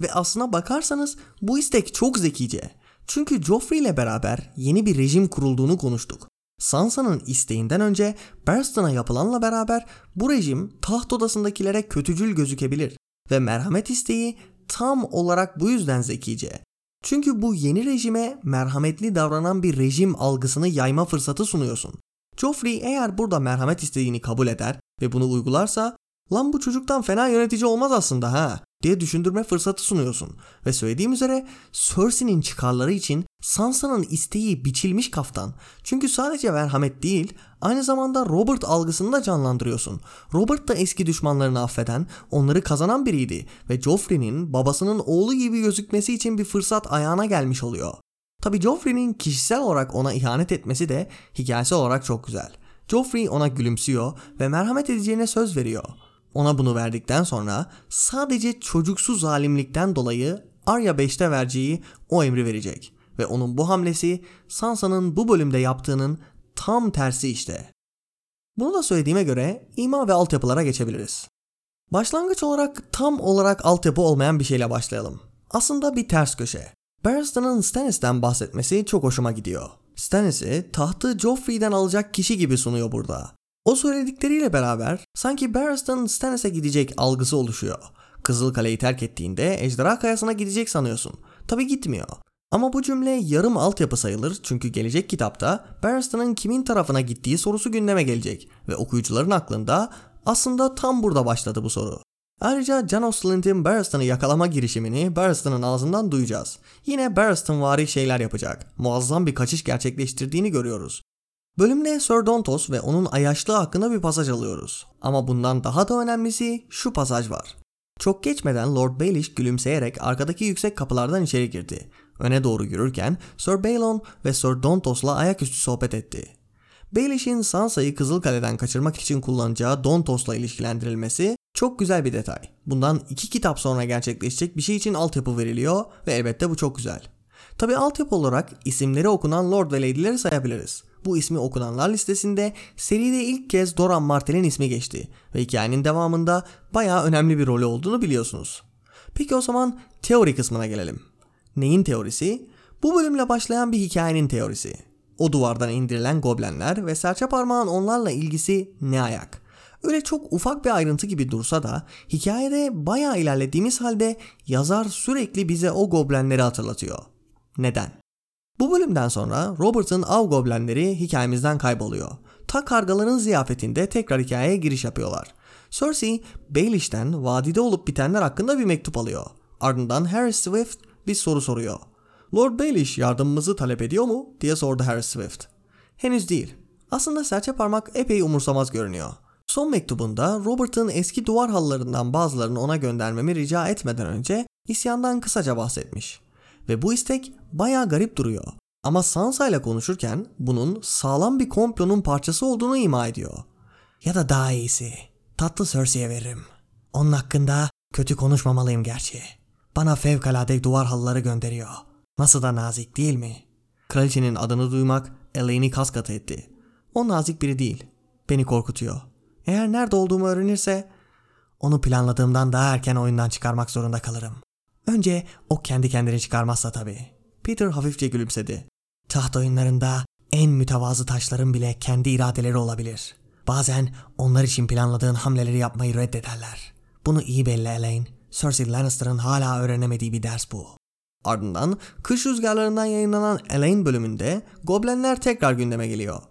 Ve aslına bakarsanız bu istek çok zekice. Çünkü Joffrey ile beraber yeni bir rejim kurulduğunu konuştuk. Sansa'nın isteğinden önce Barristan'a yapılanla beraber bu rejim taht odasındakilere kötücül gözükebilir ve merhamet isteği tam olarak bu yüzden zekice. Çünkü bu yeni rejime merhametli davranan bir rejim algısını yayma fırsatı sunuyorsun. Joffrey eğer burada merhamet istediğini kabul eder ve bunu uygularsa lan bu çocuktan fena yönetici olmaz aslında ha diye düşündürme fırsatı sunuyorsun. Ve söylediğim üzere Cersei'nin çıkarları için Sansa'nın isteği biçilmiş kaftan. Çünkü sadece merhamet değil aynı zamanda Robert algısını da canlandırıyorsun. Robert da eski düşmanlarını affeden, onları kazanan biriydi ve Joffrey'nin babasının oğlu gibi gözükmesi için bir fırsat ayağına gelmiş oluyor. Tabi Joffrey'nin kişisel olarak ona ihanet etmesi de hikayesi olarak çok güzel. Joffrey ona gülümsüyor ve merhamet edeceğine söz veriyor. Ona bunu verdikten sonra sadece çocuksu zalimlikten dolayı Arya 5'te vereceği o emri verecek. Ve onun bu hamlesi Sansa'nın bu bölümde yaptığının tam tersi işte. Bunu da söylediğime göre ima ve altyapılara geçebiliriz. Başlangıç olarak tam olarak altyapı olmayan bir şeyle başlayalım. Aslında bir ters köşe. Barristan'ın Stannis'ten bahsetmesi çok hoşuma gidiyor. Stannis'i tahtı Joffrey'den alacak kişi gibi sunuyor burada. O söyledikleriyle beraber sanki Barristan Stannis'e gidecek algısı oluşuyor. Kızıl Kale'yi terk ettiğinde Ejderha Kayası'na gidecek sanıyorsun. Tabi gitmiyor. Ama bu cümle yarım altyapı sayılır çünkü gelecek kitapta Barristan'ın kimin tarafına gittiği sorusu gündeme gelecek ve okuyucuların aklında aslında tam burada başladı bu soru. Ayrıca Janos Slint'in Barristan'ı yakalama girişimini Barristan'ın ağzından duyacağız. Yine Barristan vari şeyler yapacak. Muazzam bir kaçış gerçekleştirdiğini görüyoruz. Bölümde Sir Dontos ve onun ayaşlığı hakkında bir pasaj alıyoruz. Ama bundan daha da önemlisi şu pasaj var. Çok geçmeden Lord Baelish gülümseyerek arkadaki yüksek kapılardan içeri girdi. Öne doğru yürürken Sir Balon ve Sir Dontos'la ayaküstü sohbet etti. Baelish'in Sansa'yı Kızılkale'den kaçırmak için kullanacağı Dontos'la ilişkilendirilmesi çok güzel bir detay. Bundan iki kitap sonra gerçekleşecek bir şey için altyapı veriliyor ve elbette bu çok güzel. Tabi altyapı olarak isimleri okunan Lord ve Lady'leri sayabiliriz. Bu ismi okunanlar listesinde seride ilk kez Doran Martell'in ismi geçti ve hikayenin devamında bayağı önemli bir rolü olduğunu biliyorsunuz. Peki o zaman teori kısmına gelelim. Neyin teorisi? Bu bölümle başlayan bir hikayenin teorisi. O duvardan indirilen goblenler ve serçe parmağın onlarla ilgisi ne ayak? Öyle çok ufak bir ayrıntı gibi dursa da hikayede bayağı ilerlediğimiz halde yazar sürekli bize o goblenleri hatırlatıyor. Neden? Bu bölümden sonra Robert'ın av goblenleri hikayemizden kayboluyor. Ta kargaların ziyafetinde tekrar hikayeye giriş yapıyorlar. Cersei, Baelish'ten vadide olup bitenler hakkında bir mektup alıyor. Ardından Harry Swift bir soru soruyor. Lord Baelish yardımımızı talep ediyor mu diye sordu Harry Swift. Henüz değil. Aslında serçe parmak epey umursamaz görünüyor. Son mektubunda Robert'ın eski duvar halılarından bazılarını ona göndermemi rica etmeden önce isyandan kısaca bahsetmiş. Ve bu istek bayağı garip duruyor. Ama Sansa ile konuşurken bunun sağlam bir komplonun parçası olduğunu ima ediyor. Ya da daha iyisi, tatlı Cersei'ye veririm. Onun hakkında kötü konuşmamalıyım gerçi. Bana fevkalade duvar halıları gönderiyor. Nasıl da nazik değil mi? Kraliçenin adını duymak Elaine'i kas katı etti. O nazik biri değil. Beni korkutuyor. Eğer nerede olduğumu öğrenirse onu planladığımdan daha erken oyundan çıkarmak zorunda kalırım. Önce o kendi kendini çıkarmazsa tabii. Peter hafifçe gülümsedi. Taht oyunlarında en mütevazı taşların bile kendi iradeleri olabilir. Bazen onlar için planladığın hamleleri yapmayı reddederler. Bunu iyi belli Elaine. Cersei Lannister'ın hala öğrenemediği bir ders bu. Ardından kış rüzgarlarından yayınlanan Elaine bölümünde Goblenler tekrar gündeme geliyor.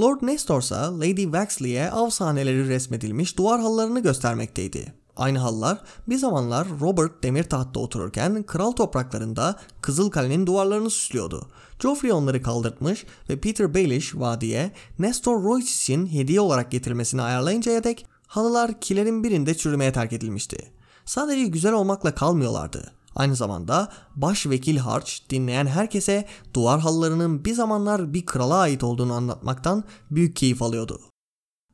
Lord Nestor ise Lady Waxley'e av sahneleri resmedilmiş duvar halılarını göstermekteydi. Aynı halılar bir zamanlar Robert demir tahtta otururken kral topraklarında Kızıl Kale'nin duvarlarını süslüyordu. Joffrey onları kaldırtmış ve Peter Baelish vadiye Nestor Royce hediye olarak getirilmesini ayarlayıncaya dek halılar kilerin birinde çürümeye terk edilmişti. Sadece güzel olmakla kalmıyorlardı. Aynı zamanda başvekil harç dinleyen herkese duvar halılarının bir zamanlar bir krala ait olduğunu anlatmaktan büyük keyif alıyordu.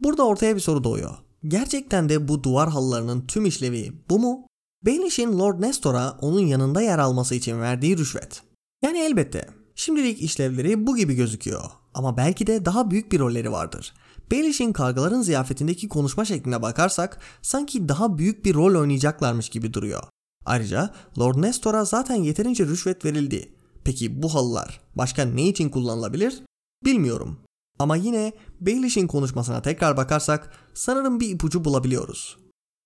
Burada ortaya bir soru doğuyor. Gerçekten de bu duvar halılarının tüm işlevi bu mu? Baelish'in Lord Nestor'a onun yanında yer alması için verdiği rüşvet. Yani elbette. Şimdilik işlevleri bu gibi gözüküyor. Ama belki de daha büyük bir rolleri vardır. Baelish'in kargaların ziyafetindeki konuşma şekline bakarsak sanki daha büyük bir rol oynayacaklarmış gibi duruyor. Ayrıca Lord Nestor'a zaten yeterince rüşvet verildi. Peki bu halılar başka ne için kullanılabilir? Bilmiyorum. Ama yine Baelish'in konuşmasına tekrar bakarsak sanırım bir ipucu bulabiliyoruz.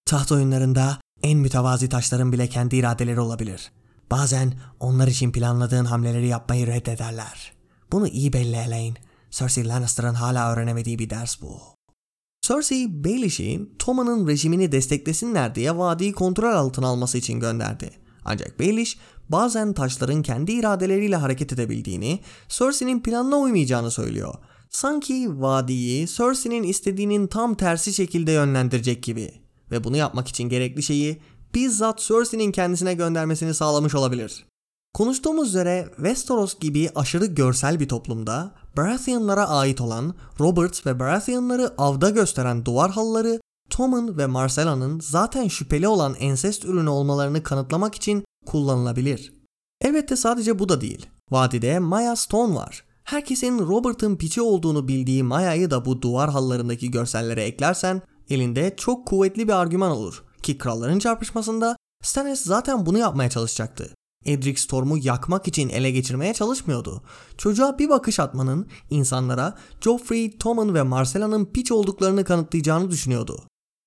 Taht oyunlarında en mütevazi taşların bile kendi iradeleri olabilir. Bazen onlar için planladığın hamleleri yapmayı reddederler. Bunu iyi belli Elaine. Cersei Lannister'ın hala öğrenemediği bir ders bu. Cersei, Baelish'i Tommen'ın rejimini desteklesinler diye vadiyi kontrol altına alması için gönderdi. Ancak Baelish bazen taşların kendi iradeleriyle hareket edebildiğini, Cersei'nin planına uymayacağını söylüyor. Sanki vadiyi Cersei'nin istediğinin tam tersi şekilde yönlendirecek gibi. Ve bunu yapmak için gerekli şeyi bizzat Cersei'nin kendisine göndermesini sağlamış olabilir. Konuştuğumuz üzere Westeros gibi aşırı görsel bir toplumda Baratheonlara ait olan Robert ve Baratheonları avda gösteren duvar halıları Tommen ve Marcella'nın zaten şüpheli olan ensest ürünü olmalarını kanıtlamak için kullanılabilir. Elbette sadece bu da değil. Vadide Maya Stone var. Herkesin Robert'ın piçi olduğunu bildiği Maya'yı da bu duvar halılarındaki görsellere eklersen elinde çok kuvvetli bir argüman olur. Ki kralların çarpışmasında Stannis zaten bunu yapmaya çalışacaktı. Edric Storm'u yakmak için ele geçirmeye çalışmıyordu. Çocuğa bir bakış atmanın insanlara Joffrey, Tommen ve Marcella'nın piç olduklarını kanıtlayacağını düşünüyordu.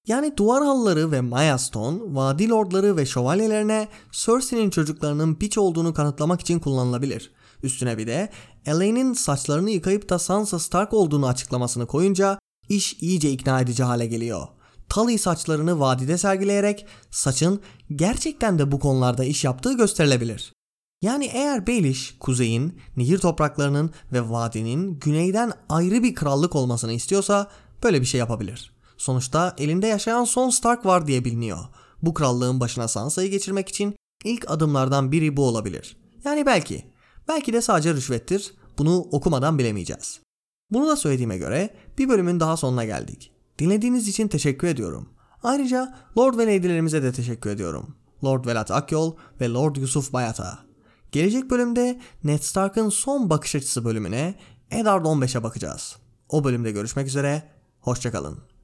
Yani duvar halıları ve Maya Stone, vadi lordları ve şövalyelerine Cersei'nin çocuklarının piç olduğunu kanıtlamak için kullanılabilir. Üstüne bir de Elaine'in saçlarını yıkayıp da Sansa Stark olduğunu açıklamasını koyunca iş iyice ikna edici hale geliyor. Tully saçlarını vadide sergileyerek saçın gerçekten de bu konularda iş yaptığı gösterilebilir. Yani eğer Baelish, kuzeyin, nehir topraklarının ve vadinin güneyden ayrı bir krallık olmasını istiyorsa böyle bir şey yapabilir. Sonuçta elinde yaşayan son Stark var diye biliniyor. Bu krallığın başına Sansa'yı geçirmek için ilk adımlardan biri bu olabilir. Yani belki. Belki de sadece rüşvettir. Bunu okumadan bilemeyeceğiz. Bunu da söylediğime göre bir bölümün daha sonuna geldik. Dinlediğiniz için teşekkür ediyorum. Ayrıca Lord ve Lady'lerimize de teşekkür ediyorum. Lord Velat Akyol ve Lord Yusuf Bayat'a. Gelecek bölümde Ned Stark'ın son bakış açısı bölümüne Eddard 15'e bakacağız. O bölümde görüşmek üzere, hoşçakalın.